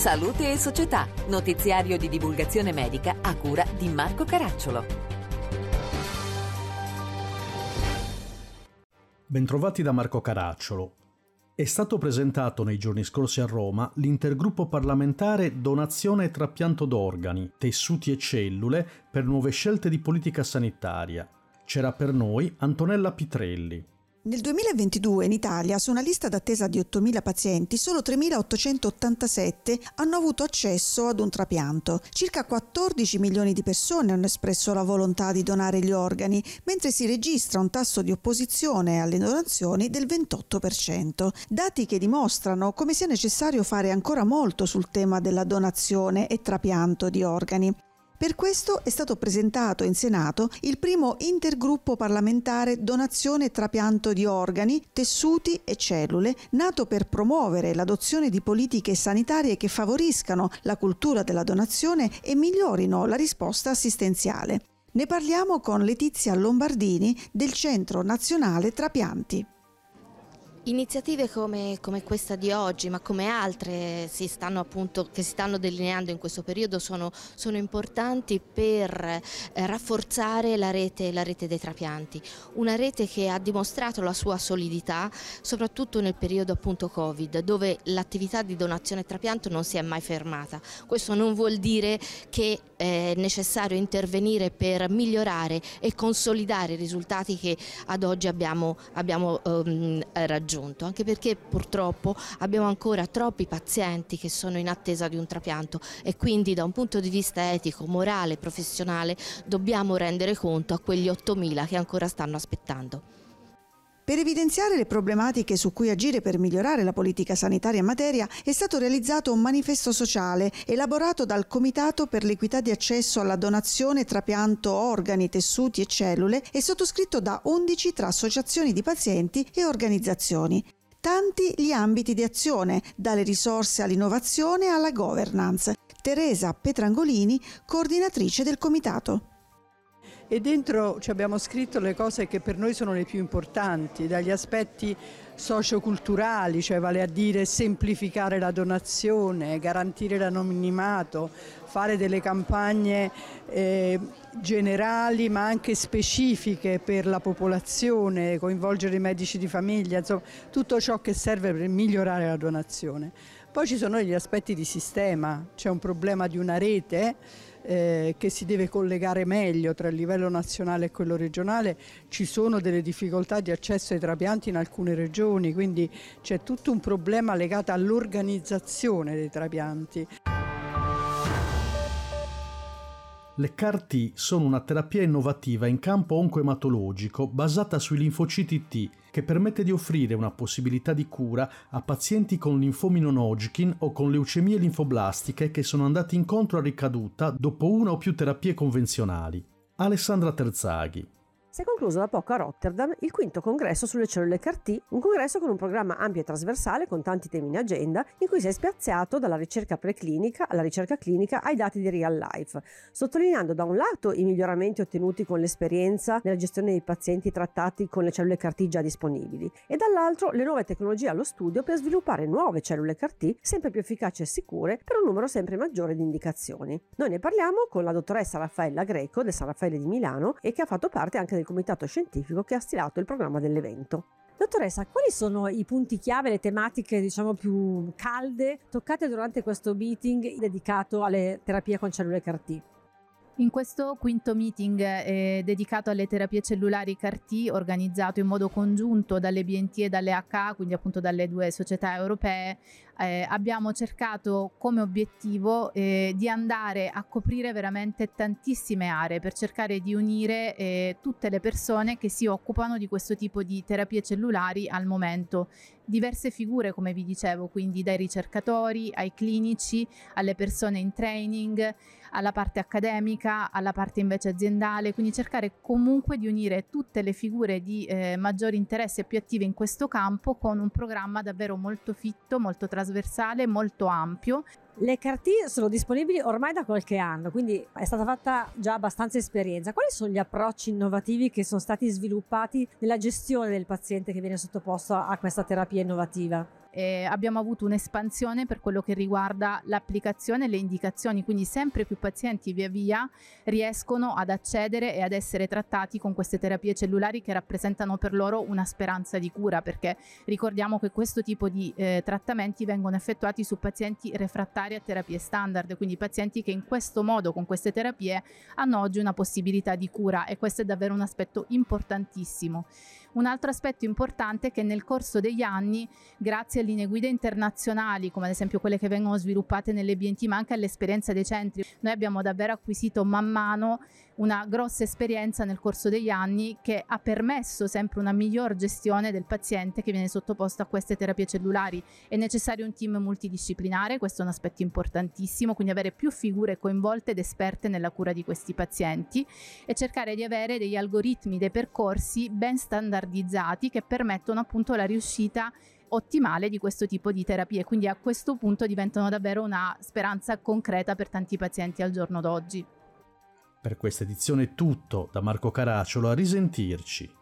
Salute e Società, notiziario di divulgazione medica a cura di Marco Caracciolo. Bentrovati da Marco Caracciolo. È stato presentato nei giorni scorsi a Roma l'intergruppo parlamentare Donazione e trapianto d'organi, tessuti e cellule per nuove scelte di politica sanitaria. C'era per noi Antonella Pitrelli. Nel 2022 in Italia, su una lista d'attesa di 8.000 pazienti, solo 3.887 hanno avuto accesso ad un trapianto. Circa 14 milioni di persone hanno espresso la volontà di donare gli organi, mentre si registra un tasso di opposizione alle donazioni del 28%. Dati che dimostrano come sia necessario fare ancora molto sul tema della donazione e trapianto di organi. Per questo è stato presentato in Senato il primo intergruppo parlamentare Donazione e trapianto di organi, tessuti e cellule, nato per promuovere l'adozione di politiche sanitarie che favoriscano la cultura della donazione e migliorino la risposta assistenziale. Ne parliamo con Letizia Lombardini del Centro Nazionale Trapianti. Iniziative come, come, questa di oggi, ma come altre si appunto, che si stanno delineando in questo periodo, sono, sono importanti per eh, rafforzare la rete, la rete, dei trapianti. Una rete che ha dimostrato la sua solidità, soprattutto nel periodo appunto Covid, dove l'attività di donazione e trapianto non si è mai fermata. Questo non vuol dire che è necessario intervenire per migliorare e consolidare i risultati che ad oggi abbiamo, abbiamo um, raggiunto raggiunto, anche perché purtroppo abbiamo ancora troppi pazienti che sono in attesa di un trapianto e quindi da un punto di vista etico, morale, professionale dobbiamo rendere conto a quegli 8.000 che ancora stanno aspettando. Per evidenziare le problematiche su cui agire per migliorare la politica sanitaria in materia è stato realizzato un manifesto sociale elaborato dal Comitato per l'equità di accesso alla donazione trapianto organi, tessuti e cellule e sottoscritto da 11 tra associazioni di pazienti e organizzazioni. Tanti gli ambiti di azione, dalle risorse all'innovazione alla governance. Teresa Petrangolini, coordinatrice del comitato e dentro ci abbiamo scritto le cose che per noi sono le più importanti, dagli aspetti socioculturali, cioè vale a dire semplificare la donazione, garantire l'anonimato, fare delle campagne eh, generali ma anche specifiche per la popolazione, coinvolgere i medici di famiglia, insomma tutto ciò che serve per migliorare la donazione. Poi ci sono gli aspetti di sistema, c'è un problema di una rete eh, che si deve collegare meglio tra il livello nazionale e quello regionale, ci sono delle difficoltà di accesso ai trapianti in alcune regioni, quindi c'è tutto un problema legato all'organizzazione dei trapianti. Le CAR-T sono una terapia innovativa in campo oncoematologico basata sui linfociti T che permette di offrire una possibilità di cura a pazienti con linfomi non Hodgkin o con leucemie linfoblastiche che sono andati incontro a ricaduta dopo una o più terapie convenzionali. Alessandra Terzaghi si è concluso da poco a Rotterdam il quinto congresso sulle cellule CAR-T, un congresso con un programma ampio e trasversale con tanti temi in agenda, in cui si è spiazzato dalla ricerca preclinica alla ricerca clinica ai dati di real life, sottolineando da un lato i miglioramenti ottenuti con l'esperienza nella gestione dei pazienti trattati con le cellule CAR-T già disponibili e dall'altro le nuove tecnologie allo studio per sviluppare nuove cellule CAR-T sempre più efficaci e sicure per un numero sempre maggiore di indicazioni. Noi ne parliamo con la dottoressa Raffaella Greco del San Raffaele di Milano e che ha fatto parte anche del comitato scientifico che ha stilato il programma dell'evento. Dottoressa, quali sono i punti chiave, le tematiche diciamo più calde toccate durante questo meeting dedicato alle terapie con cellule CAR-T? In questo quinto meeting eh, dedicato alle terapie cellulari CAR-T, organizzato in modo congiunto dalle BNT e dalle HA, quindi appunto dalle due società europee, eh, abbiamo cercato come obiettivo eh, di andare a coprire veramente tantissime aree per cercare di unire eh, tutte le persone che si occupano di questo tipo di terapie cellulari al momento. Diverse figure, come vi dicevo, quindi dai ricercatori ai clinici, alle persone in training, alla parte accademica, alla parte invece aziendale, quindi cercare comunque di unire tutte le figure di eh, maggiore interesse e più attive in questo campo con un programma davvero molto fitto, molto trasversale trasversale molto ampio. Le CAR-T sono disponibili ormai da qualche anno, quindi è stata fatta già abbastanza esperienza. Quali sono gli approcci innovativi che sono stati sviluppati nella gestione del paziente che viene sottoposto a questa terapia innovativa? Eh, abbiamo avuto un'espansione per quello che riguarda l'applicazione e le indicazioni, quindi sempre più pazienti via via riescono ad accedere e ad essere trattati con queste terapie cellulari che rappresentano per loro una speranza di cura, perché ricordiamo che questo tipo di eh, trattamenti vengono effettuati su pazienti refrattari a terapie standard, quindi pazienti che in questo modo, con queste terapie, hanno oggi una possibilità di cura e questo è davvero un aspetto importantissimo. Un altro aspetto importante è che nel corso degli anni, grazie a linee guida internazionali, come ad esempio quelle che vengono sviluppate nelle BNT, ma anche all'esperienza dei centri, noi abbiamo davvero acquisito man mano una grossa esperienza nel corso degli anni che ha permesso sempre una miglior gestione del paziente che viene sottoposto a queste terapie cellulari. È necessario un team multidisciplinare, questo è un aspetto importantissimo, quindi avere più figure coinvolte ed esperte nella cura di questi pazienti e cercare di avere degli algoritmi, dei percorsi ben standardizzati che permettono appunto la riuscita ottimale di questo tipo di terapie, quindi a questo punto diventano davvero una speranza concreta per tanti pazienti al giorno d'oggi. Per questa edizione è tutto, da Marco Caracciolo a risentirci.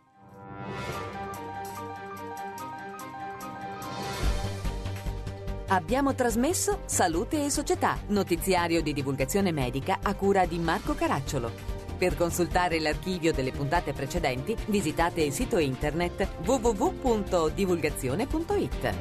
Abbiamo trasmesso Salute e Società, notiziario di divulgazione medica a cura di Marco Caracciolo. Per consultare l'archivio delle puntate precedenti visitate il sito internet www.divulgazione.it.